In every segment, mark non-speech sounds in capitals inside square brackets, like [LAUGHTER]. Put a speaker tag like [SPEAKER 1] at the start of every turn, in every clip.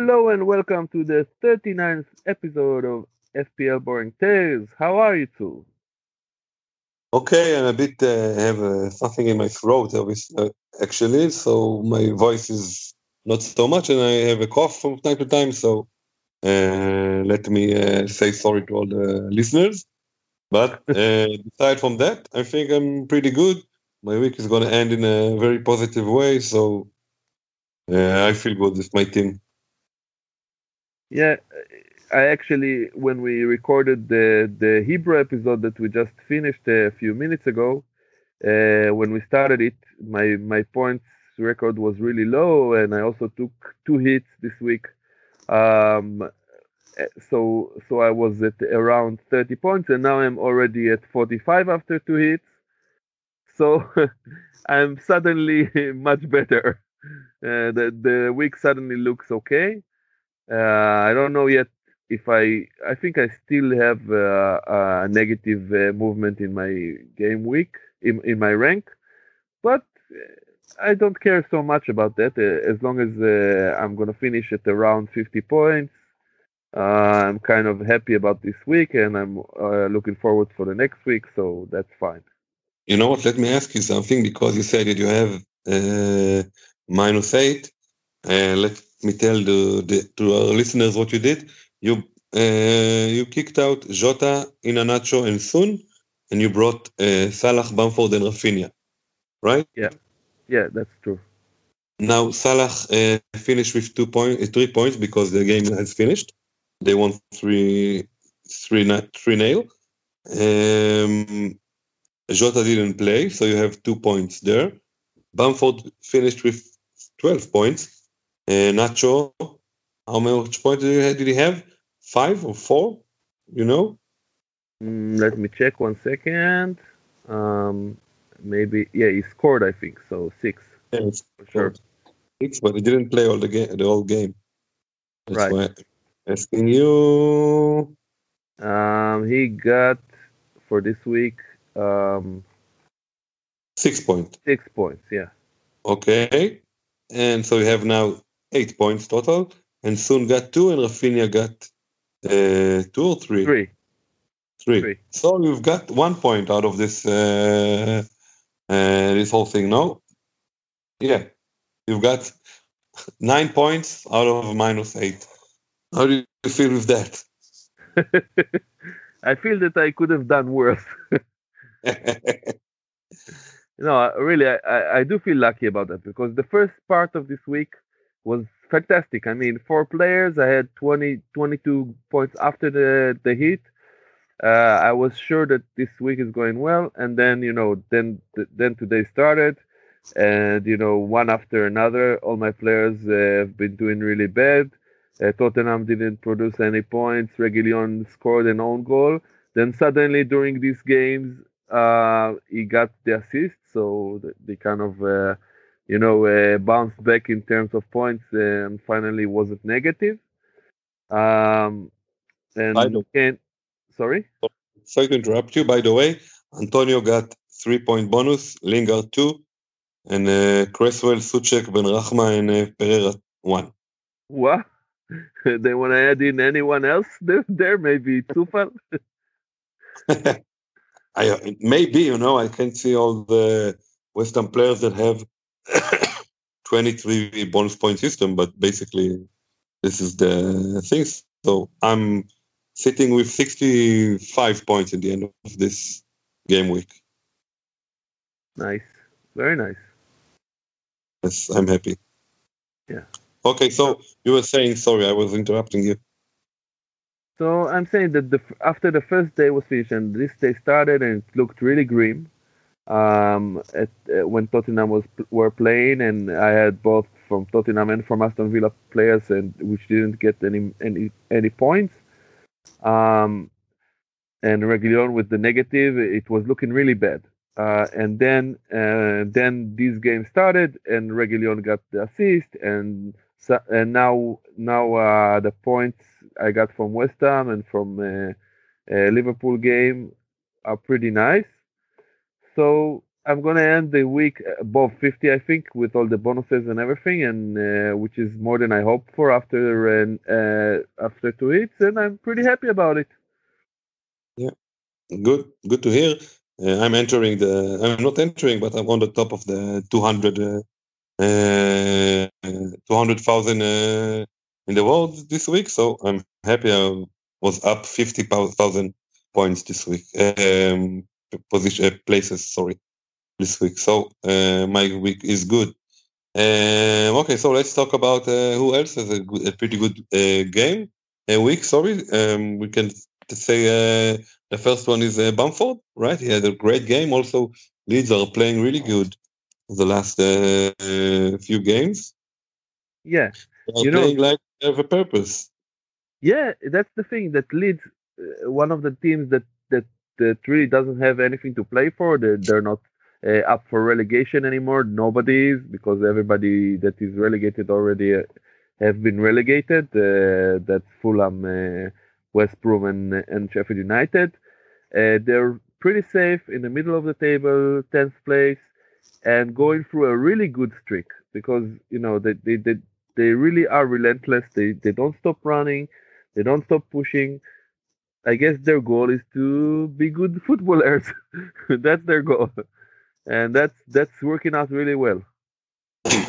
[SPEAKER 1] Hello and welcome to the 39th episode of FPL Boring Tales. How are you two?
[SPEAKER 2] Okay, I'm a bit uh, have uh, something in my throat, uh, actually, so my voice is not so much, and I have a cough from time to time. So uh, let me uh, say sorry to all the listeners. But [LAUGHS] uh, aside from that, I think I'm pretty good. My week is going to end in a very positive way, so I feel good with my team.
[SPEAKER 1] Yeah, I actually, when we recorded the the Hebrew episode that we just finished a few minutes ago, uh, when we started it, my my points record was really low, and I also took two hits this week. Um, so so I was at around 30 points, and now I'm already at 45 after two hits. So [LAUGHS] I'm suddenly [LAUGHS] much better. Uh, the the week suddenly looks okay. Uh, I don't know yet if I. I think I still have uh, a negative uh, movement in my game week in in my rank, but I don't care so much about that. as long as I'm gonna finish at around 50 points, I'm kind of happy about this week, and I'm looking forward for the next week. So that's fine.
[SPEAKER 2] You know what? Let me ask you something because you said that you have uh, minus eight. Uh, let me tell the, the, to our listeners what you did. You uh, you kicked out Jota, Iheanacho, and Son, and you brought uh, Salah, Bamford, and Raphinha, right?
[SPEAKER 1] Yeah, yeah, that's true.
[SPEAKER 2] Now Salah uh, finished with two point, uh, three points because the game has finished. They won three, three, three nail. Um, Jota didn't play, so you have two points there. Bamford finished with 12 points. Uh, Nacho, how much points did he, have? did he have? Five or four? You know?
[SPEAKER 1] Mm, let me check one second. Um, maybe yeah, he scored. I think so. Six.
[SPEAKER 2] Yeah, for sure. Six, but he didn't play all the game. The whole game.
[SPEAKER 1] That's right. Why
[SPEAKER 2] I'm asking you.
[SPEAKER 1] Um, he got for this week. Um,
[SPEAKER 2] six points.
[SPEAKER 1] Six points. Yeah.
[SPEAKER 2] Okay. And so you have now eight points total, and Son got two, and Raphinha got uh, two or three?
[SPEAKER 1] Three.
[SPEAKER 2] Three. Three. So you've got one point out of this uh, uh, this whole thing. No, yeah, you've got nine points out of minus eight. How do you feel with that? [LAUGHS]
[SPEAKER 1] I feel that I could have done worse. [LAUGHS] [LAUGHS] no, really, I, I do feel lucky about that because the first part of this week was fantastic. I mean, four players. I had 20, 22 points after the the heat. Uh, I was sure that this week is going well, and then you know, then then today started, and you know, one after another, all my players uh, have been doing really bad. Uh, Tottenham didn't produce any points. Reguilon scored an own goal. Then suddenly during these games, uh, he got the assist, so they kind of uh, you know, uh, bounced back in terms of points and finally wasn't negative. Um, and can sorry.
[SPEAKER 2] Sorry to interrupt you. By the way, Antonio got three point bonus, Lingard two, and uh, Cresswell, Soucek, Benrahma, and uh, Pereira one.
[SPEAKER 1] What? [LAUGHS] they want to add in anyone else [LAUGHS] there? Maybe Coufal? [LAUGHS]
[SPEAKER 2] I maybe you know I can see all the Western players that have [COUGHS] 23 bonus point system, but basically this is the thing. So I'm sitting with 65 points at the end of this game week.
[SPEAKER 1] Nice, very nice.
[SPEAKER 2] Yes, I'm happy.
[SPEAKER 1] Yeah.
[SPEAKER 2] Okay, so you were saying, sorry, I was interrupting you.
[SPEAKER 1] So I'm saying that the, after the first day was finished and this day started and it looked really grim um, at, uh, when Tottenham was were playing and I had both from Tottenham and from Aston Villa players and which didn't get any any any points. Um, and Reguilon with the negative, it was looking really bad. Uh, and then uh, then this game started and Reguilon got the assist and so, and now now uh, the points I got from West Ham and from uh, uh, Liverpool game are pretty nice. So I'm gonna end the week above 50, I think, with all the bonuses and everything, and uh, which is more than I hoped for after uh, after two hits, and I'm pretty happy about it.
[SPEAKER 2] Yeah, good, good to hear. Uh, I'm entering the. I'm not entering, but I'm on the top of the 200 uh, 200,000 uh, in the world this week. So I'm happy I was up 50,000 points this week. Um, position uh, places, sorry, this week. So my week is good. Um, okay, so let's talk about who else has a, good, a pretty good game a week. Sorry, um, we can say uh, the first one is uh, Bamford, right? He had a great game. Also, Leeds are playing really good the last uh, few games.
[SPEAKER 1] Yeah,
[SPEAKER 2] you know, like have a purpose.
[SPEAKER 1] Yeah, that's the thing that Leeds, uh, one of the teams that that that really doesn't have anything to play for. They're, they're not uh, up for relegation anymore. Nobody is because everybody that is relegated already uh, have been relegated. Uh, that's Fulham, uh, West Brom, and and Sheffield United. Uh, they're pretty safe in the middle of the table, tenth place and going through a really good streak because you know they they they, they really are relentless. They they don't stop running, they don't stop pushing. I guess their goal is to be good footballers. [LAUGHS] that's their goal, and that's that's working out really well.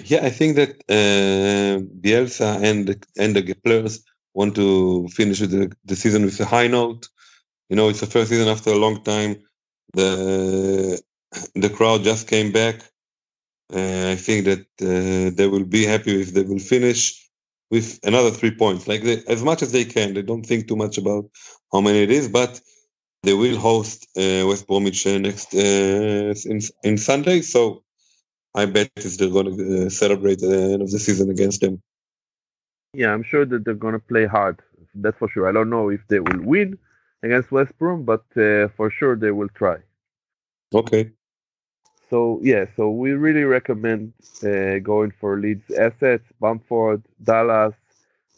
[SPEAKER 2] Yeah, I think that uh, Bielsa and and the players want to finish the, the season with a high note. You know, it's the first season after a long time. The the crowd just came back. Uh, I think that uh, they will be happy if they will finish with another three points, like they, as much as they can. They don't think too much about how many it is, but they will host uh, West Bromwich uh, next uh, in, in Sunday. So I bet they're going to uh, celebrate the end of the season against them.
[SPEAKER 1] Yeah, I'm sure that they're going to play hard. That's for sure. I don't know if they will win against West Brom, but for sure they will try.
[SPEAKER 2] Okay
[SPEAKER 1] so yeah, so we really recommend uh, going for Leeds assets, Bamford, Dallas,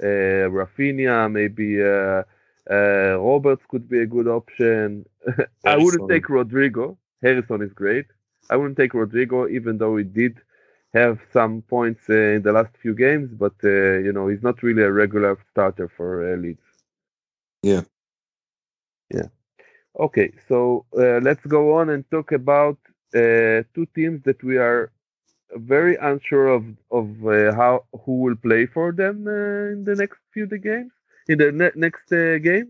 [SPEAKER 1] uh, Raphinha, maybe uh, uh, Roberts could be a good option. [LAUGHS] I wouldn't take Rodrigo. Harrison is great. I wouldn't take Rodrigo, even though he did have some points uh, in the last few games, but uh, you know he's not really a regular starter for uh, Leeds.
[SPEAKER 2] Yeah.
[SPEAKER 1] Yeah. Okay, so uh, let's go on and talk about uh, two teams that we are very unsure of of uh, how who will play for them uh, in the next few the games in the ne- next uh, game.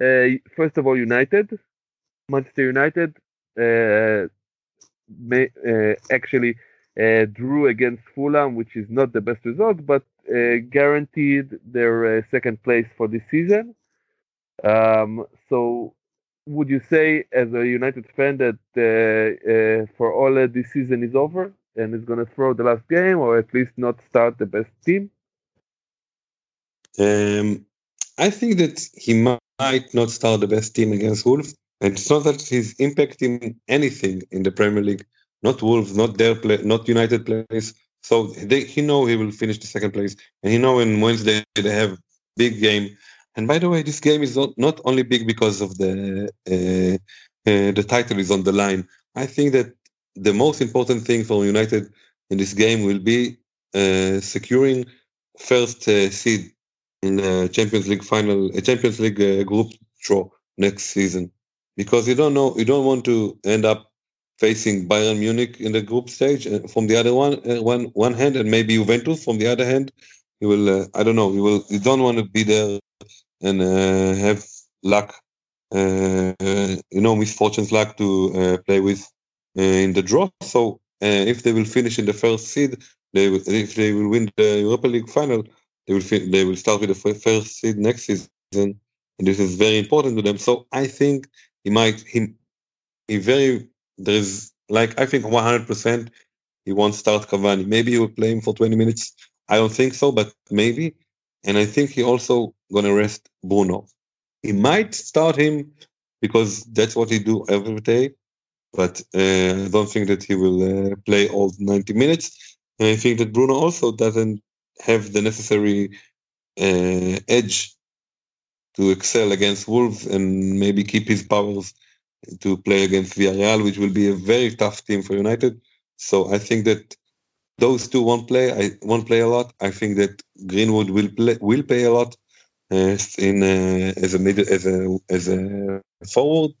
[SPEAKER 1] Uh, first of all, United, Manchester United, may, actually drew against Fulham, which is not the best result, but guaranteed their second place for this season. Um, so would you say, as a United fan, that uh, uh, for uh, this season is over and is going to throw the last game, or at least not start the best team?
[SPEAKER 2] Um, I think that he might not start the best team against Wolves, and it's not that he's impacting anything in the Premier League. Not Wolves, not their play, not United place. So they, he know he will finish the second place, and he know on Wednesday they have big game. And by the way, this game is not, only big because of the uh, uh, the title is on the line. I think that the most important thing for United in this game will be uh, securing first uh, seed in the Champions League final, a Champions League uh, group draw next season, because you don't know, you don't want to end up facing Bayern Munich in the group stage uh, from the other one, one one hand, and maybe Juventus from the other hand. You will, I don't know, you will, you don't want to be there and uh, have luck, uh, you know, misfortunes luck to play with in the draw. So if they will finish in the first seed, they will, if they will win the Europa League final, they will they will start with the first seed next season, and this is very important to them. So I think he might he he very there is like I think 100 percent he won't start Cavani. Maybe he will play him for 20 minutes. I don't think so, but maybe. And I think he also gonna rest Bruno. He might start him because that's what he do every day. But uh, I don't think that he will uh, play all 90 minutes. And I think that Bruno also doesn't have the necessary uh, edge to excel against Wolves and maybe keep his powers to play against Villarreal, which will be a very tough team for United. So I think that those two won't play. I won't play a lot. I think that Greenwood will play will play a lot uh, in uh, as a middle as a as a forward.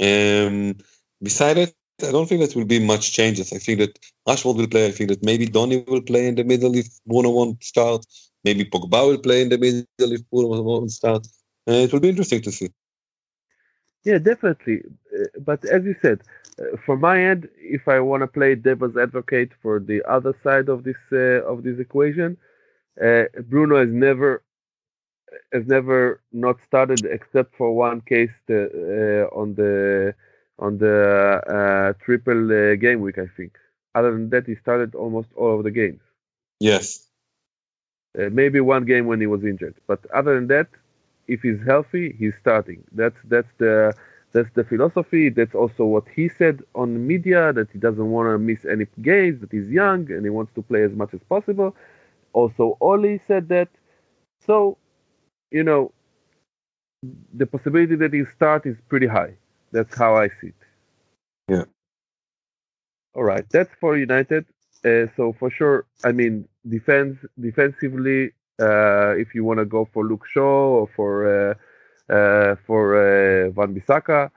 [SPEAKER 2] Um, beside it, I don't think that will be much changes. I think that Rashford will play. I think that maybe Donny will play in the middle if Bruno won't start. Maybe Pogba will play in the middle if Bruno won't start. Uh, it will be interesting to see.
[SPEAKER 1] Yeah, definitely. Uh, but as you said, for my end, if I want to play devil's advocate for the other side of this uh, of this equation, uh, Bruno has never has never not started except for one case the, uh, on the on the uh, triple game week, I think. Other than that, he started almost all of the games.
[SPEAKER 2] Yes.
[SPEAKER 1] maybe one game when he was injured, but other than that, if he's healthy, he's starting. That's that's the that's the philosophy. That's also what he said on media that he doesn't want to miss any games, that he's young and he wants to play as much as possible. Also, Ole said that. So, you know, the possibility that he start is pretty high. That's how I see it.
[SPEAKER 2] Yeah.
[SPEAKER 1] All right, that's for United. Uh, so for sure, I mean, defense defensively, uh, if you want to go for Luke Shaw or for uh, for Van Bissaka,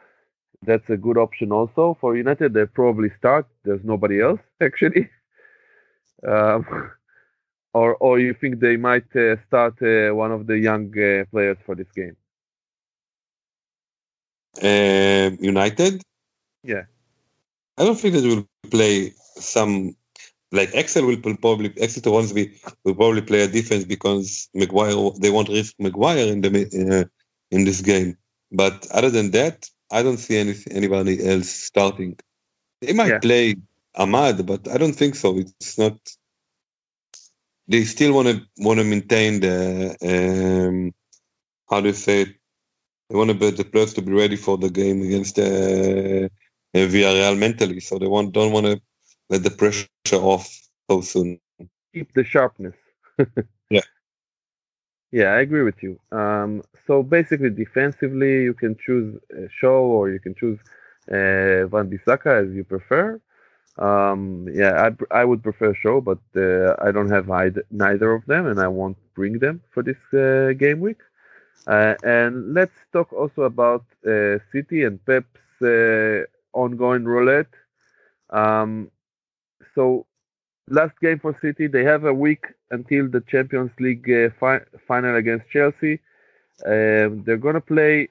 [SPEAKER 1] that's a good option also for United. They probably start. There's nobody else [LAUGHS] actually. Um, [LAUGHS] or or you think they might uh, start uh, one of the young uh, players for this game?
[SPEAKER 2] United.
[SPEAKER 1] Yeah.
[SPEAKER 2] I don't think they will play some like Axel will probably Exeter Hornsby will probably play a defense because Maguire they won't risk Maguire in the uh, in this game. But other than that, I don't see any anybody else starting. They might yeah. play Amad, but I don't think so. It's not. They still want to want to maintain the um, how do you say it? They want to be the players to be ready for the game against uh, Villarreal mentally, so they want don't want to let the pressure off so soon.
[SPEAKER 1] Keep the sharpness. [LAUGHS]
[SPEAKER 2] yeah.
[SPEAKER 1] Yeah, I agree with you. Um, so basically, defensively, you can choose Shaw or you can choose uh, Van Bissaka as you prefer. Um, yeah, I, I would prefer Shaw, but uh, I don't have either, neither of them, and I won't bring them for this uh, game week. Uh, and let's talk also about uh, City and Pep's uh, ongoing roulette. Um, so last game for City, they have a week until the Champions League uh, fi- final against Chelsea. Um, they're gonna play.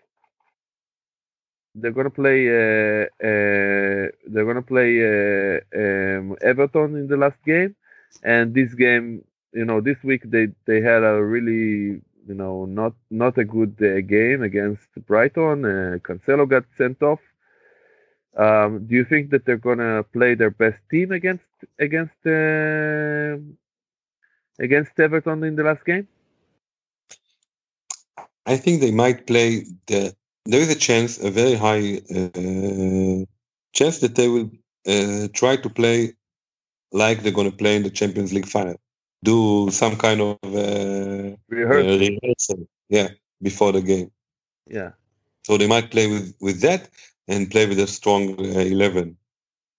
[SPEAKER 1] They're gonna play. Uh, uh, they're gonna play uh, um, Everton in the last game, and this game, you know, this week they they had a really, you know, not not a good uh, game against Brighton. Uh, Cancelo got sent off. Um, do you think that they're gonna play their best team against against uh, against Everton in the last game?
[SPEAKER 2] I think they might play the. There is a chance, a very high uh, chance that they will uh, try to play like they're going to play in the Champions League final. do some kind of uh,
[SPEAKER 1] Rehearsal.
[SPEAKER 2] rehearsal, yeah, before the game.
[SPEAKER 1] Yeah.
[SPEAKER 2] So they might play with with that and play with a strong uh, eleven.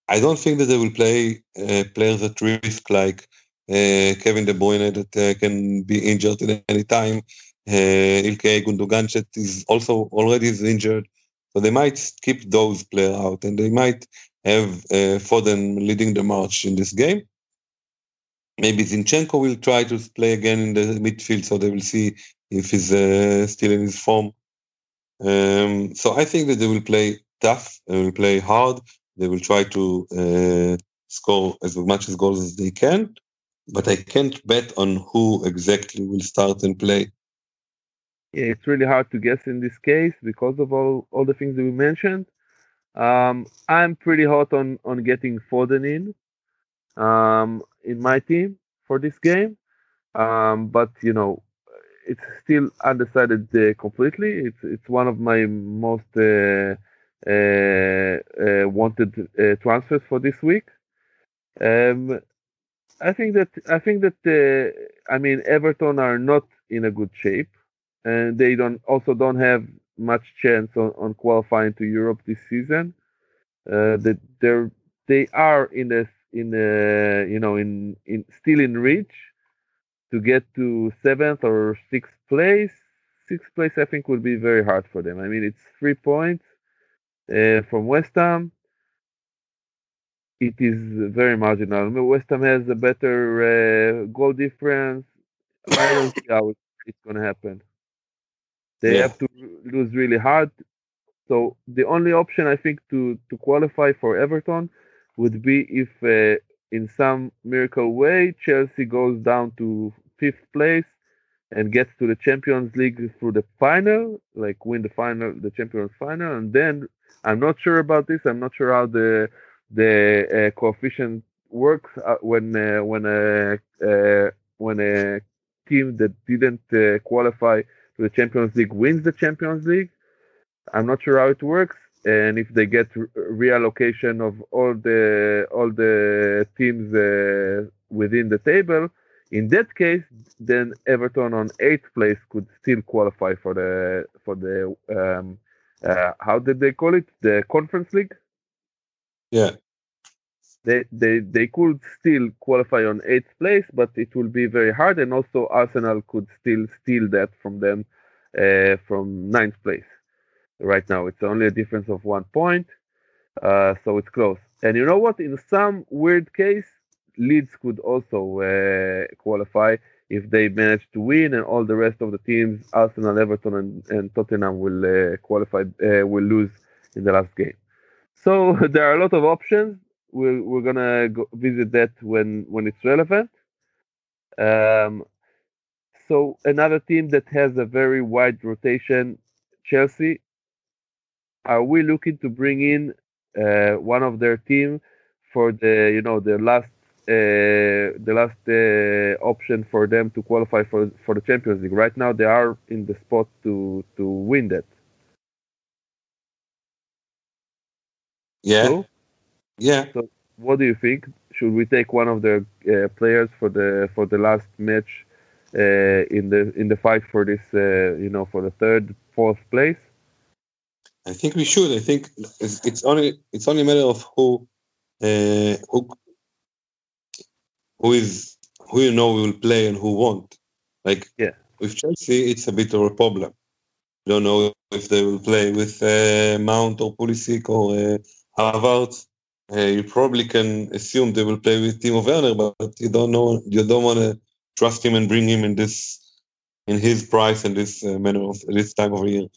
[SPEAKER 2] I don't think that they will play uh, players at risk like uh, Kevin De Bruyne that can be injured at any time. Ilkay Gundogan is also already is injured. So they might keep those players out and they might have uh, Foden leading the march in this game. Maybe Zinchenko will try to play again in the midfield so they will see if he's uh, still in his form. Um, so I think that they will play tough, they will play hard, they will try to uh, score as much as goals as they can, but I can't bet on who exactly will start and play.
[SPEAKER 1] Yeah, it's really hard to guess in this case because of all, all the things that we mentioned. Um, I'm pretty hot on, on getting Foden in um, in my team for this game. Um, but you know, it's still undecided uh, completely. It's it's one of my most uh wanted uh, transfers for this week. Um, I think that I think that uh, I mean Everton are not in a good shape, and they don't also don't have much chance on, on qualifying to Europe this season. that they're they are in this in uh, you know in in still in reach to get to seventh or sixth place. Sixth place, I think, would be very hard for them. I mean, it's three points uh, from West Ham. It is very marginal. I mean, West Ham has a better uh, goal difference. I don't see how it's going to happen. They yeah. have to lose really hard. So the only option I think to to qualify for Everton would be if uh, in some miracle way Chelsea goes down to fifth place and gets to the Champions League through the final, like win the final, the Champions final, and then I'm not sure about this. I'm not sure how the the uh, coefficient works uh, when uh, when a uh, when a team that didn't qualify to the Champions League wins the Champions League. I'm not sure how it works and if they get reallocation of all the all the teams uh, within the table, in that case, then Everton on eighth place could still qualify for the for the um, uh, how did they call it the Conference League?
[SPEAKER 2] Yeah.
[SPEAKER 1] They, they they could still qualify on eighth place, but it will be very hard, and also Arsenal could still steal that from them uh, from ninth place right now. It's only a difference of one point, uh, so it's close. And you know what? In some weird case, Leeds could also uh, qualify if they manage to win, and all the rest of the teams, Arsenal, Everton, and, and Tottenham, will uh, qualify, uh, will lose in the last game. So [LAUGHS] there are a lot of options. We're, we're gonna go visit that when when it's relevant. Um, so another team that has a very wide rotation, Chelsea, are we looking to bring in uh, one of their team for the you know the last the last uh, option for them to qualify for for the Champions League. Right now, they are in the spot to to win that.
[SPEAKER 2] Yeah. So, yeah.
[SPEAKER 1] So, what do you think? Should we take one of the uh, players for the for the last match uh, in the in the fight for this uh, you know for the third fourth place?
[SPEAKER 2] I think we should. I think it's, only it's only a matter of who uh, who who is who you know will play and who won't. Like
[SPEAKER 1] yeah.
[SPEAKER 2] with Chelsea, it's a bit of a problem. You don't know if they will play with uh, Mount or Pulisic or uh, Havertz. Uh, you probably can assume they will play with Timo Werner, but you don't know. You don't want to trust him and bring him in this in his price and this uh, manner of this time of year.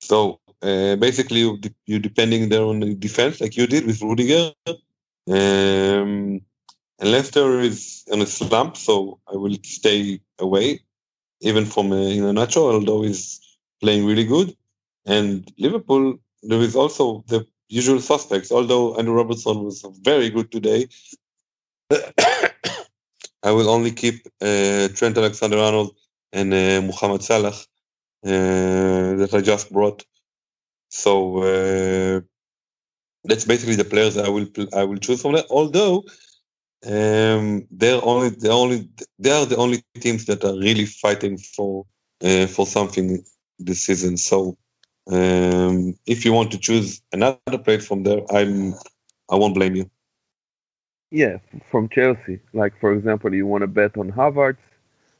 [SPEAKER 2] So uh, basically, you, you depending there on the defense, like you did with Rudiger. Um, and Leicester is in a slump, so I will stay away, even from uh, Iheanacho, although he's playing really good. And Liverpool, there is also the usual suspects, although Andrew Robertson was very good today. [COUGHS] I will only keep uh, Trent Alexander Arnold and uh, Muhammad Salah uh, that I just brought so uh, that's basically the players I will I will choose from that. Although um, they're only the only they are the only teams that are really fighting for uh, for something this season. So um, if you want to choose another player from there, I'm I won't blame you.
[SPEAKER 1] Yeah, from Chelsea, like for example, you want to bet on Havertz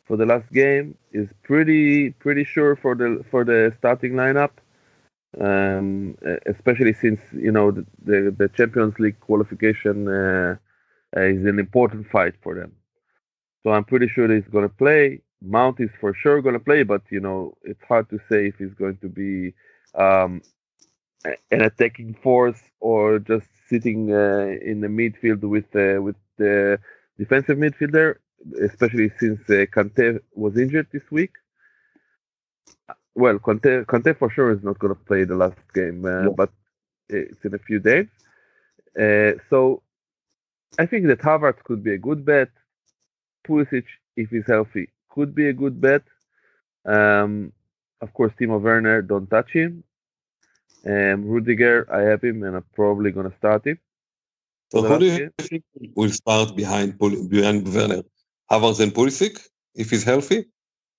[SPEAKER 1] for the last game is pretty pretty sure for the for the starting lineup. Um, especially since you know the, the, the Champions League qualification uh, is an important fight for them. So I'm pretty sure he's going to play. Mount is for sure going to play, but you know it's hard to say if he's going to be um, an attacking force or just sitting uh, in the midfield with uh, with the defensive midfielder, especially since uh, Kante was injured this week. Well, Kante, Kante for sure is not going to play the last game, uh, yeah. but it's in a few days. Uh, so I think that Havertz could be a good bet. Pulisic, if he's healthy, could be a good bet. Um, of course, Timo Werner, don't touch him. Um, Rudiger, I have him, and I'm probably going to start him.
[SPEAKER 2] So who do you think will start behind behind Werner? Havertz and Pulisic, if he's healthy?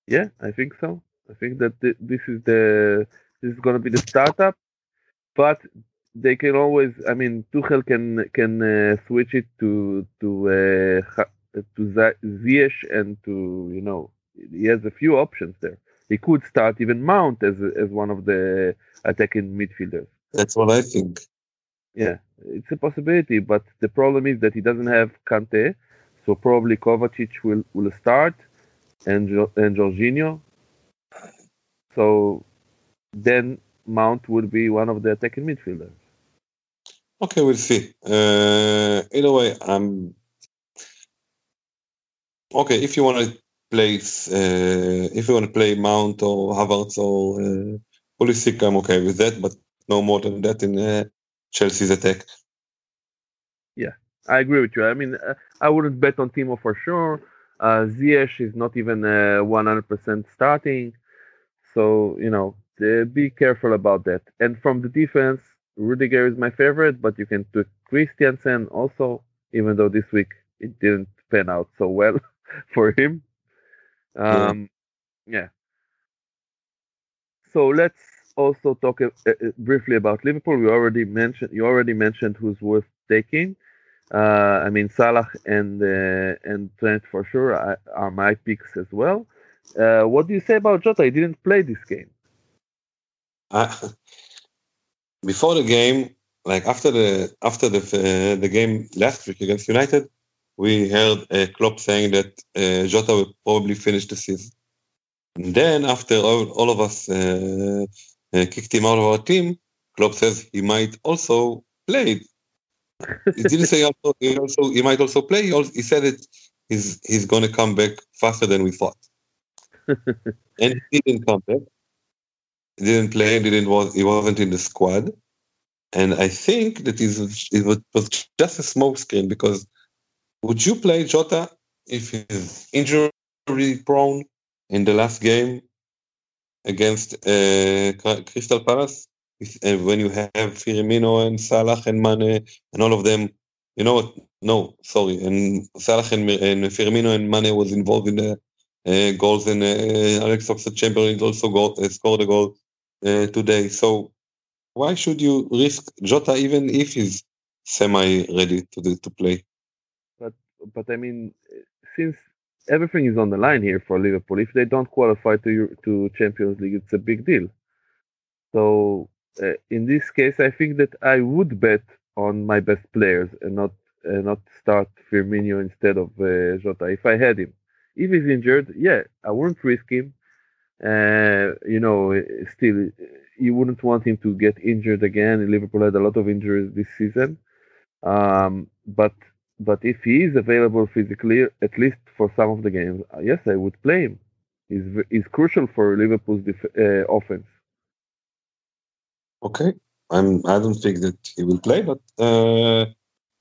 [SPEAKER 1] Yeah, I think so. I think that th- this is the this is going to be the startup, but they can always. I mean, Tuchel can can uh, switch it to to uh, to Ziyech and to you know he has a few options there. He could start even Mount as as one of the attacking midfielders.
[SPEAKER 2] That's what I think.
[SPEAKER 1] Yeah, it's a possibility, but the problem is that he doesn't have Kante, so probably Kovacic will will start, and and Jorginho. So then Mount would be one of the attacking midfielders.
[SPEAKER 2] Okay, we'll see. Uh, either way, I'm okay. If you want to play, uh, if you want to play Mount or Havertz or uh, Pulisic, I'm okay with that, but no more than that in uh, Chelsea's attack.
[SPEAKER 1] Yeah, I agree with you. I mean, uh, I wouldn't bet on Timo for sure. Uh, Ziyech is not even 100% uh, starting, so you know, be careful about that. And from the defense, Rudiger is my favorite, but you can put Christensen also, even though this week it didn't pan out so well [LAUGHS] for him. Um, yeah. yeah. So let's also talk uh, briefly about Liverpool. We already mentioned you already mentioned who's worth taking. Uh, I mean Salah and uh, and Trent for sure are, are my picks as well. Uh, what do you say about Jota? He didn't play this game. [LAUGHS]
[SPEAKER 2] before the game, like after the after the uh, the game last week against United, we heard uh, Klopp saying that uh, Jota will probably finish the season. And then after all, all of us uh, uh, kicked him out of our team, Klopp says he might also play. he didn't say also he, also he might also play. He, also, he said that he's he's going to come back faster than we thought, [LAUGHS] and he didn't come back. Didn't play. Didn't was he wasn't in the squad, and I think that it was just a smokescreen because would you play Jota if he's injury prone in the last game against uh, Crystal Palace? Uh, when you have Firmino and Salah and Mane and all of them, you know what? No, sorry. And Salah and, and Firmino and Mane was involved in the uh, goals, and uh, Alex Oxlade-Chamberlain also got, uh, scored a goal today. So why should you risk Jota even if he's semi ready to to play?
[SPEAKER 1] But but I mean, since everything is on the line here for Liverpool, if they don't qualify to to Champions League, it's a big deal. So uh, in this case, I think that I would bet on my best players and not uh, not start Firmino instead of uh, Jota if I had him. If he's injured, yeah, I wouldn't risk him. Uh, you know, still, you wouldn't want him to get injured again. Liverpool had a lot of injuries this season. Um, but but if he is available physically, at least for some of the games, uh, yes, I would play him. He's, he's crucial for Liverpool's def- uh, offense.
[SPEAKER 2] Okay, I'm. I don't think that he will play, but uh, uh,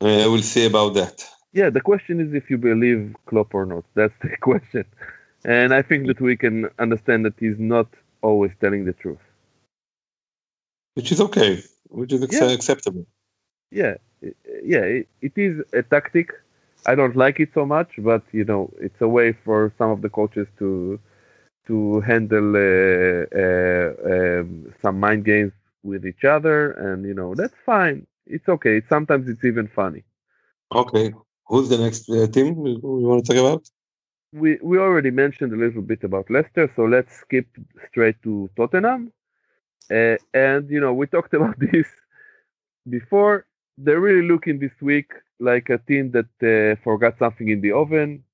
[SPEAKER 2] we'll see about that.
[SPEAKER 1] Yeah, the question is if you believe Klopp or not. That's the [LAUGHS] question, and I think that we can understand that he's not always telling the truth,
[SPEAKER 2] which is okay, which is yeah. acceptable.
[SPEAKER 1] Yeah, yeah, it, it is a tactic I don't like it so much, but you know, it's a way for some of the coaches to to handle uh, uh, um, some mind games with each other, and you know, that's fine. It's okay. Sometimes it's even funny.
[SPEAKER 2] Okay, who's the next uh, team we, we want to talk about?
[SPEAKER 1] We we already mentioned a little bit about Leicester, so let's skip straight to Tottenham. Uh, and you know, we talked [LAUGHS] about this before. They're really looking this week like a team that uh, forgot something in the oven.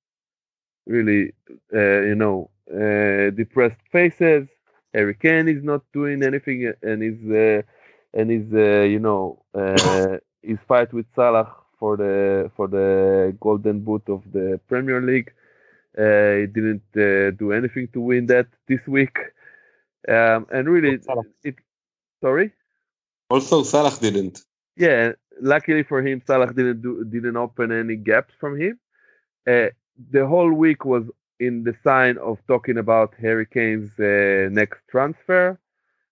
[SPEAKER 1] Really, uh, you know, uh, depressed faces. Harry Kane is not doing anything, and is uh, and is uh, you know his fight with Salah for the for the golden boot of the Premier League. He didn't do anything to win that this week, um, and really, it, it. Sorry.
[SPEAKER 2] Also, Salah didn't.
[SPEAKER 1] Yeah, luckily for him, Salah didn't do didn't open any gaps from him. Uh, the whole week was in the sign of talking about Harry Kane's uh, next transfer,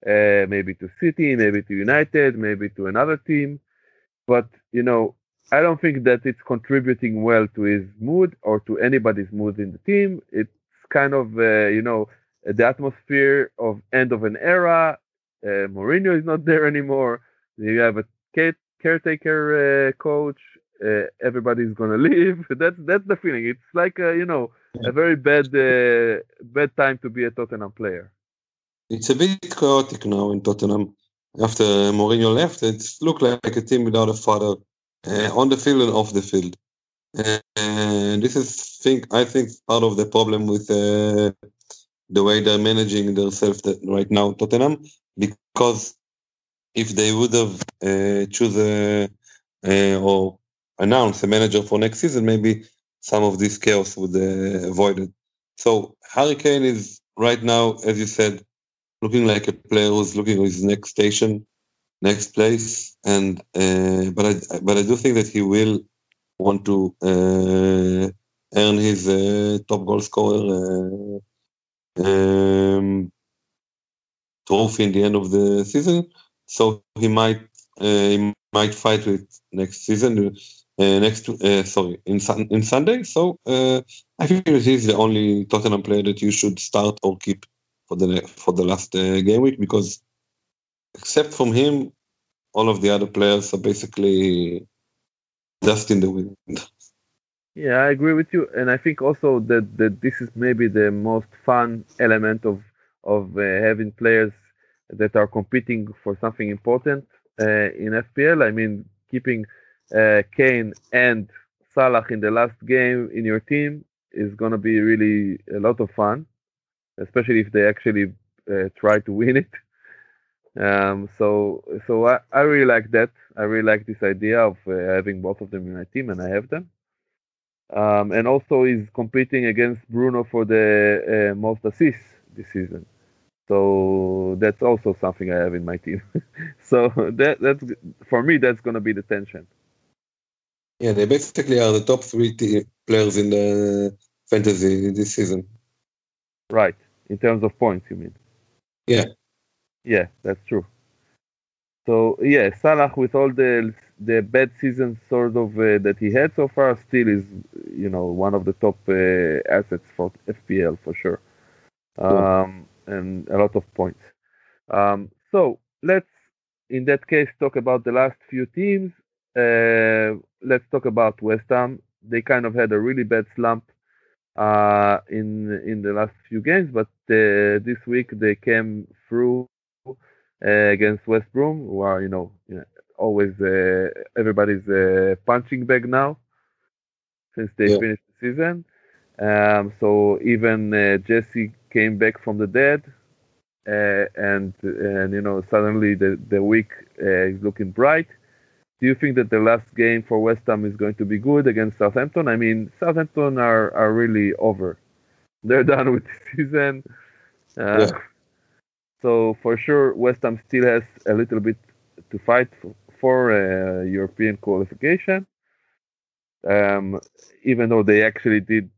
[SPEAKER 1] uh, maybe to City, maybe to United, maybe to another team. But you know, I don't think that it's contributing well to his mood or to anybody's mood in the team. It's kind of uh, you know the atmosphere of end of an era. Uh, Mourinho is not [LAUGHS] there anymore. You have a caretaker uh, coach. Uh, everybody's gonna [LAUGHS] leave. That's that's the feeling. It's like a, you know a very bad uh, bad time to be a Tottenham player.
[SPEAKER 2] It's a bit chaotic now in Tottenham. After Mourinho left, it looked like a team without a father uh, on the field and off the field. And this is think I think part of the problem with uh, the way they're managing themselves right now, Tottenham, because if they would have uh, choose uh, or announce a manager for next season, maybe some of this chaos would uh, avoid it. So Harry Kane is right now, as you said, looking like a player who's looking at his next station, next place, and uh, but I but I do think that he will want to uh, earn his uh, top goal scorer uh, um, trophy in the end of the season so he might uh, he might fight with next season. Uh, next, sorry, in in Sunday. So I think he's the only Tottenham player that you should start or keep for the for the last game week because except from him, all of the other players are basically dust in the wind.
[SPEAKER 1] Yeah, I agree with you, and I think also that, that this is maybe the most fun element of of uh, having players that are competing for something important uh, in FPL. I mean, keeping uh, Kane and Salah in the last game in your team is going to be really a lot of fun, especially if they actually uh, try to win it. [LAUGHS] Um, so, so I, I really like that. I really like this idea of uh, having both of them in my team, and I have them. Um, and also, he's competing against Bruno for the uh, most assists this season. So that's also something I have in my team. [LAUGHS] so that that's for me that's going to be the tension.
[SPEAKER 2] Yeah, they basically are the top three players in the fantasy this season.
[SPEAKER 1] Right, in terms of points, you mean?
[SPEAKER 2] Yeah.
[SPEAKER 1] Yeah, that's true. So yeah, Salah with all the the bad seasons sort of uh, that he had so far, still is you know one of the top uh, assets for FPL for sure. Um, and a lot of points. Um, so let's, in that case, talk about the last few teams. Uh, let's talk about West Ham. They kind of had a really bad slump uh, in in the last few games, but uh, this week they came through against West Brom, who are you know, always uh, everybody's uh, punching bag now since they yeah. finished the season. Um, so even Jesse came back from the dead, uh, and and you know suddenly the the week uh, is looking bright. Do you think that the last game for West Ham is going to be good against Southampton? I mean, Southampton are are really over. They're [LAUGHS] done with the season. Uh, yeah. So for sure, West Ham still has a little bit to fight for, for uh, European qualification. Um, even though they actually did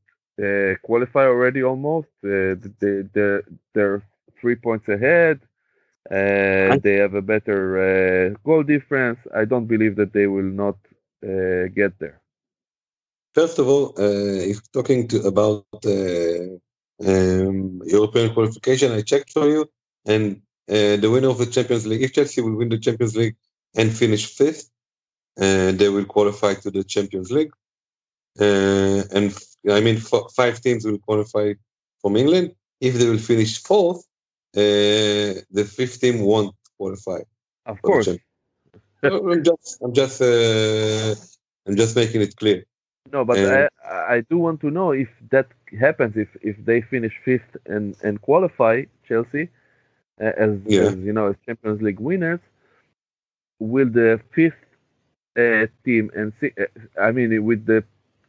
[SPEAKER 1] uh, qualify already almost. Uh, they, they, they're three points ahead. Uh, they have a better uh, goal difference. I don't believe that they will not uh, get there.
[SPEAKER 2] First of all, uh, if talking to, about uh, um, European qualification, I checked for you, and uh, the winner of the Champions League, if Chelsea will win the Champions League and finish fifth, uh, they will qualify to the Champions League. Uh, and I mean, five teams will qualify from England. If they will finish fourth, uh, the fifth team won't qualify.
[SPEAKER 1] Of course.
[SPEAKER 2] I'm just, I'm just, uh, I'm just making it clear.
[SPEAKER 1] No, but I, I do want to know if that happens, if if they finish fifth and and qualify Chelsea as, yeah. as you know as Champions League winners, will the fifth uh, team and uh, I mean with the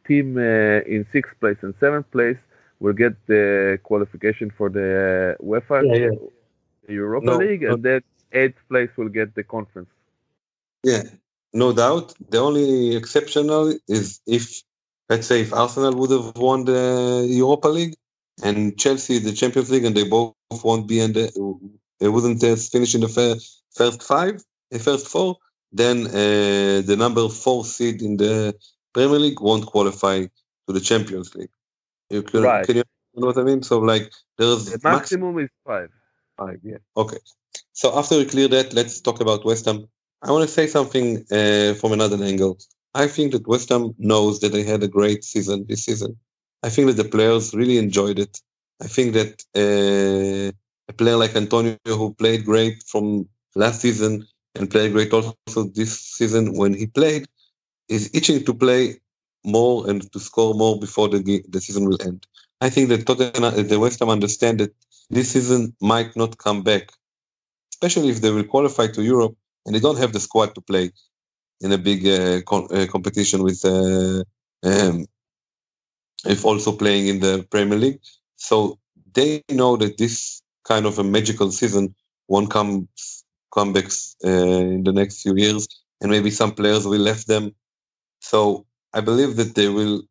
[SPEAKER 1] team uh, in sixth place and seventh place will get the qualification for the uh, UEFA yeah, yeah. Europa no, League, no. and then eighth place will get the conference.
[SPEAKER 2] Yeah, no doubt. The only exceptional is if, let's say, if Arsenal would have won the Europa League and Chelsea the Champions League, and they both won't be in the, they wouldn't finish in the first, first five, the first four, then uh, the number four seed in the Premier League won't qualify to the Champions League. You can, right. can you know what I mean? So like there's
[SPEAKER 1] the maximum is five.
[SPEAKER 2] Five, yeah. Okay. So after we clear that, let's talk about West Ham. I want to say something uh, from another angle. I think that West Ham knows that they had a great season this season. I think that the players really enjoyed it. I think that uh, a player like Antonio, who played great from last season and played great also this season when he played, is itching to play more and to score more before the the season will end. I think that Tottenham, the West Ham understand that this season might not come back, especially if they will qualify to Europe and they don't have the squad to play in a big uh, con- uh, competition with uh, um, if also playing in the Premier League. So they know that this kind of a magical season won't come come back uh, in the next few years, and maybe some players will left them. So I believe that they will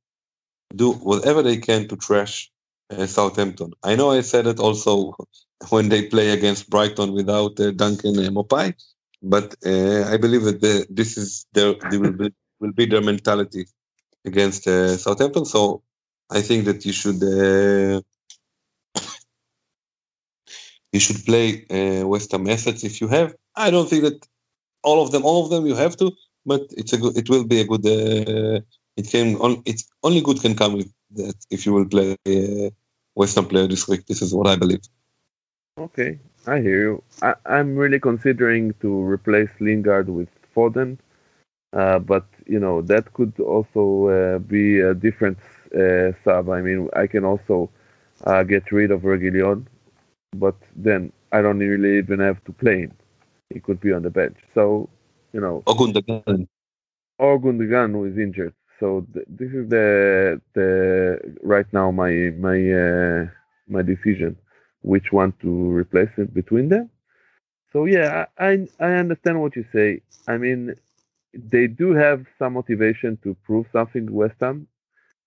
[SPEAKER 2] do whatever they can to trash uh, Southampton. I know I said it also [LAUGHS] when they play against Brighton without uh, Duncan and Maupay, but uh, I believe that the, this is their will be, will be their mentality against uh, Southampton. So I think that you should uh, you should play uh, West Ham assets if you have. I don't think that all of them, all of them, you have to, but it's a good. It will be a good. Uh, it can on. It's only good can come with that if you will play uh, West Ham player this week. This is what I believe.
[SPEAKER 1] Okay, I hear you. I, am really considering to replace Lingard with Foden, uh, but you know that could also uh, be a different uh, sub. I mean, I can also uh, get rid of Reguilon, but then I don't really even have to play him. He could be on the bench. So, you know.
[SPEAKER 2] Or Gundogan.
[SPEAKER 1] Or Gundogan who is injured. So th- this is the the right now my my uh, my decision which one to replace it between them. So yeah, I I understand what you say. I mean, they do have some motivation to prove something to West Ham,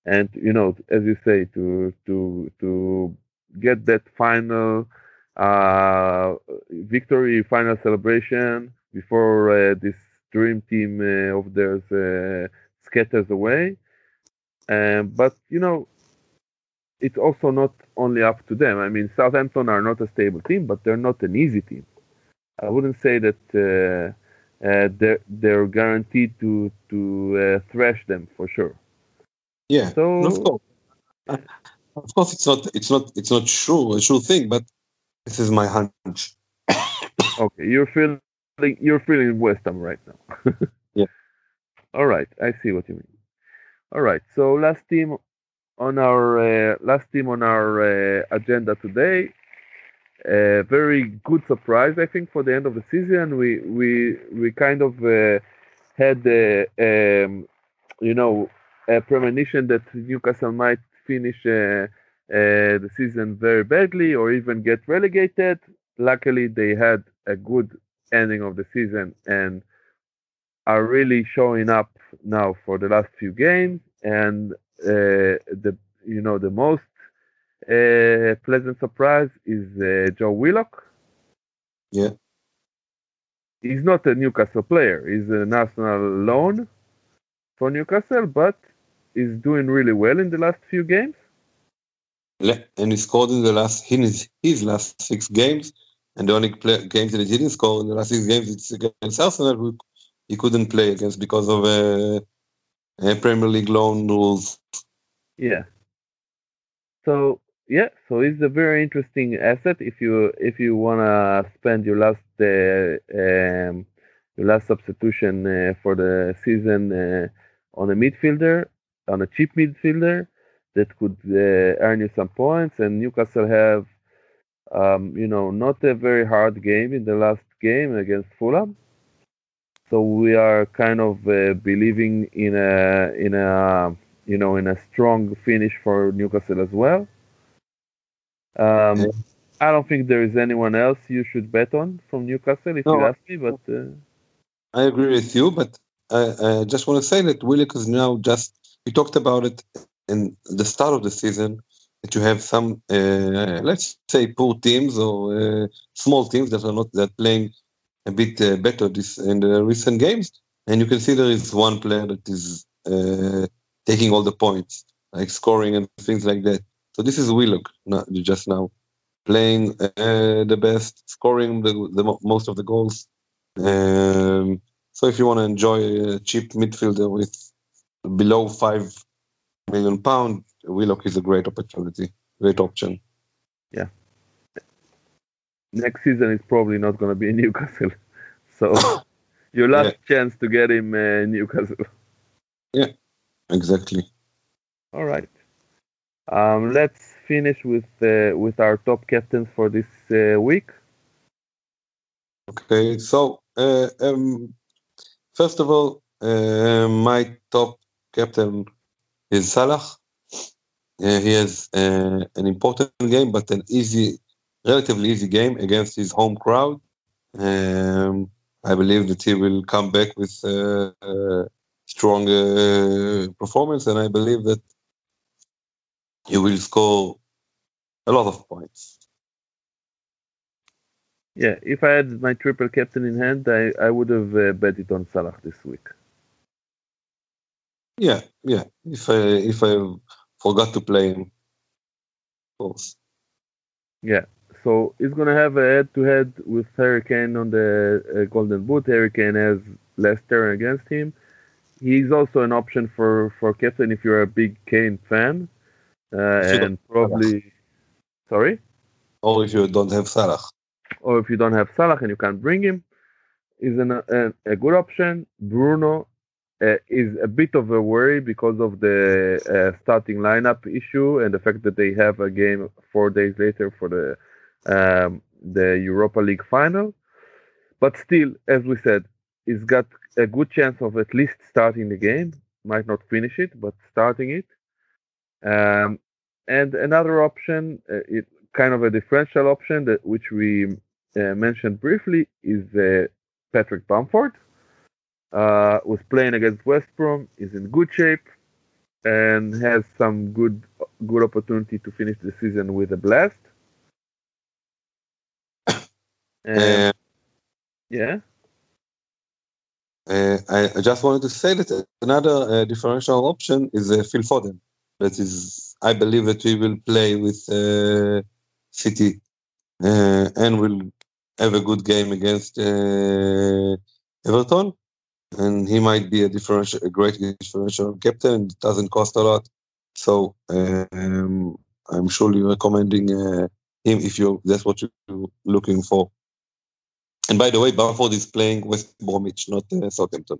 [SPEAKER 1] and you know, as you say, to to to get that final uh, victory, final celebration before uh, this dream team uh, of theirs uh, scatters away. Um, but you know, it's also not only up to them. I mean, Southampton are not a stable team, but they're not an easy team. I wouldn't say that uh, uh, they're they're guaranteed to to uh, thrash them for sure.
[SPEAKER 2] Yeah. So of course. Of course, it's not it's not it's not true a true thing, but this is my hunch. [COUGHS]
[SPEAKER 1] okay, you're feeling you're feeling West Ham right now. [LAUGHS]
[SPEAKER 2] yeah.
[SPEAKER 1] All right, I see what you mean. All right, so last team on our uh, last team on our uh, agenda today. A very good surprise, I think, for the end of the season. We we we kind of uh, had, um, you know, a premonition that Newcastle might finish uh, uh, the season very badly or even get relegated. Luckily, they had a good ending of the season and are really showing up now for the last few games and uh, the you know the most uh, pleasant surprise is uh, Joe Willock.
[SPEAKER 2] Yeah,
[SPEAKER 1] he's not a Newcastle player. He's a national loan for Newcastle, but is doing really well in the last few games.
[SPEAKER 2] And he scored in the last his, his last six games, and the only play, games that he didn't score in the last six games it's against Arsenal, who he couldn't play against because of uh, uh, Premier League loan rules.
[SPEAKER 1] Yeah. So yeah, so he's a very interesting asset if you if you wanna spend your last uh, um, your last substitution uh, for the season uh, on a midfielder, on a cheap midfielder that could uh, earn you some points. And Newcastle have, um, you know, not a very hard game in the last game against Fulham. So we are kind of uh, believing in a in a you know in a strong finish for Newcastle as well. Um, I don't think there is anyone else you should bet on from Newcastle if no, you ask me, but uh,
[SPEAKER 2] I agree with you. But I, I just want to say that Willock is now just we talked about it in the start of the season that you have some uh, let's say poor teams or uh, small teams that are not that playing a bit uh, better this in the recent games, and you can see there is one player that is uh, taking all the points, like scoring and things like that. So this is Willock just now playing uh, the best, scoring the, the most of the goals. Um, so if you want to enjoy a cheap midfielder with below five million pound, Willock is a great opportunity, great option.
[SPEAKER 1] Yeah. Next season is probably not going to be in [LAUGHS] Newcastle, so [LAUGHS] your last yeah. chance to get him uh, Newcastle.
[SPEAKER 2] Yeah, exactly.
[SPEAKER 1] All right. Um, let's finish with uh, with our top captains for this uh, week.
[SPEAKER 2] Okay, so uh, um, first of all, uh, my top captain is Salah. Uh, he has uh, an important game, but an easy, relatively easy game against his home crowd. Um, I believe that he will come back with a strong performance, and I believe that he will score a lot of points.
[SPEAKER 1] Yeah, if I had my triple captain in hand, I, I would have uh, bet it on Salah this week.
[SPEAKER 2] Yeah, yeah. If I if I forgot to play him, of course.
[SPEAKER 1] Yeah. So he's gonna have a head-to-head with Harry Kane on the uh, Golden Boot. Harry Kane has Leicester against him. He's also an option for for captain if you're a big Kane fan, uh, and probably. Sorry.
[SPEAKER 2] Or if you don't have Salah.
[SPEAKER 1] Or if you don't have Salah and you can't bring him, is an, a, a good option. Bruno uh, is a bit of a worry because of the uh, starting lineup issue and the fact that they have a game four days later for the um, the Europa League final. But still, as we said, he's got a good chance of at least starting the game. Might not finish it, but starting it. Um, and another option, uh, it, kind of a differential option that which we uh, mentioned briefly, is uh, Patrick Bamford uh, was playing against West Brom, is in good shape, and has some good good opportunity to finish the season with a blast. [COUGHS] And, uh, yeah.
[SPEAKER 2] Uh, I, I, just wanted to say that another uh, differential option is uh, Phil Foden. That is, I believe that we will play with uh, City and will have a good game against Everton and he might be a differential, a great differential captain. It doesn't cost a lot, so um, I'm surely recommending uh, him if you that's what you're looking for. And by the way, Bamford is playing West Bromwich, not uh, Southampton.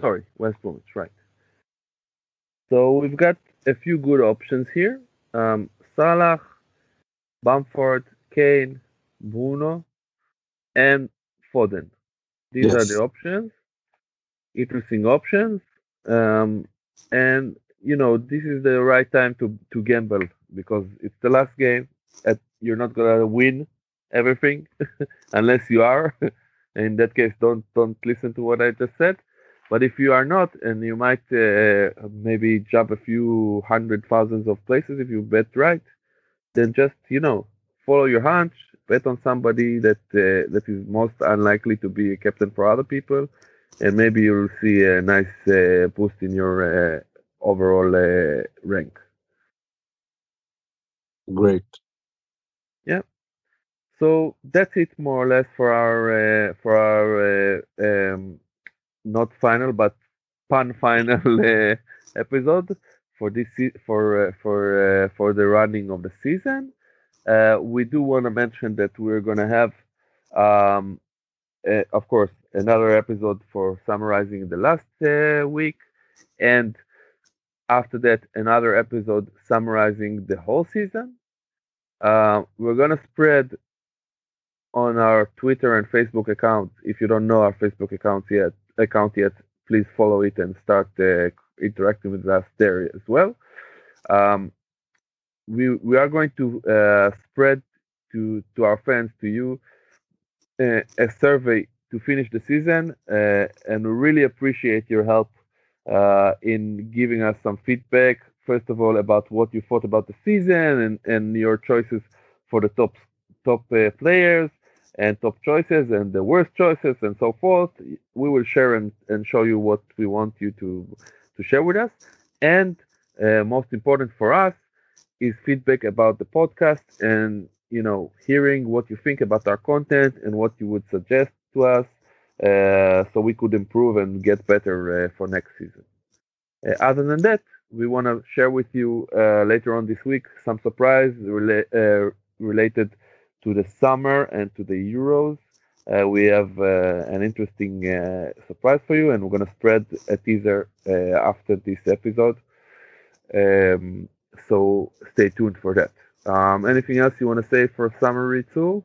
[SPEAKER 1] Sorry, West Bromwich, right? So we've got a few good options here: um, Salah, Bamford, Kane, Bruno, and Foden. These yes. are the options, interesting options, um, and you know this is the right time to to gamble because it's the last game. At, you're not gonna win everything [LAUGHS] unless you are. [LAUGHS] In that case, don't don't listen to what I just said. But if you are not, and you might uh, maybe jump a few hundred thousands of places if you bet right, then just you know follow your hunch, bet on somebody that uh, that is most unlikely to be a captain for other people, and maybe you'll see a nice uh, boost in your uh, overall uh, rank.
[SPEAKER 2] Great.
[SPEAKER 1] Yeah. So that's it more or less for our uh, for our uh, um, not final but pan [LAUGHS] final uh, episode for this for uh, for uh, for the running of the season. We do want to mention that we're going to have, um, of course, another episode for summarizing the last week, and after that, another episode summarizing the whole season. Uh, we're gonna spread on our Twitter and Facebook account. If you don't know our Facebook account yet, account yet, please follow it and start uh, interacting with us there as well. Um, we we are going to uh, spread to to our fans to you uh, a survey to finish the season, uh, and we really appreciate your help uh, in giving us some feedback. First of all, about what you thought about the season and, and your choices for the top top uh, players and top choices and the worst choices and so forth. We will share and, and show you what we want you to to share with us. And uh, most important for us is feedback about the podcast and you know hearing what you think about our content and what you would suggest to us uh, so we could improve and get better uh, for next season. Uh, other than that, we want to share with you later on this week some surprise rela- related to the summer and to the Euros. Uh, we have uh, an interesting uh, surprise for you, and we're going to spread a teaser after this episode. Um, so stay tuned for that. Um, anything else you want to say for summary too?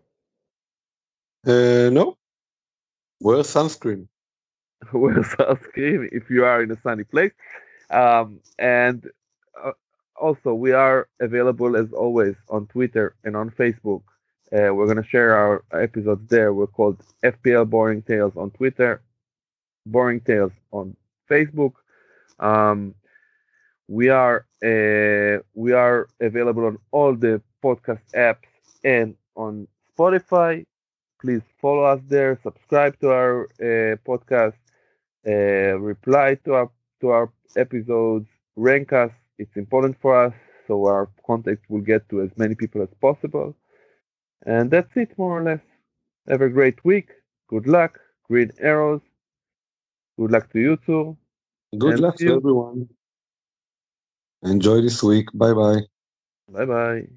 [SPEAKER 2] no, Wear sunscreen. [LAUGHS]
[SPEAKER 1] Wear sunscreen if you are in a sunny place. Um, and uh, also, we are available as always on Twitter and on Facebook. Uh, we're going to share our episodes there. We're called FPL Boring Tales on Twitter, Boring Tales on Facebook. Um, we are uh, we are available on all the podcast apps and on Spotify please follow us there, subscribe to our uh, podcast, uh, reply to our to our episodes, rank us. It's important for us, so our content will get to as many people as possible. And that's it, more or less. Have a great week. Good luck. Green arrows. Good luck to you too.
[SPEAKER 2] Good and luck to everyone. Enjoy this week. Bye bye.
[SPEAKER 1] Bye bye.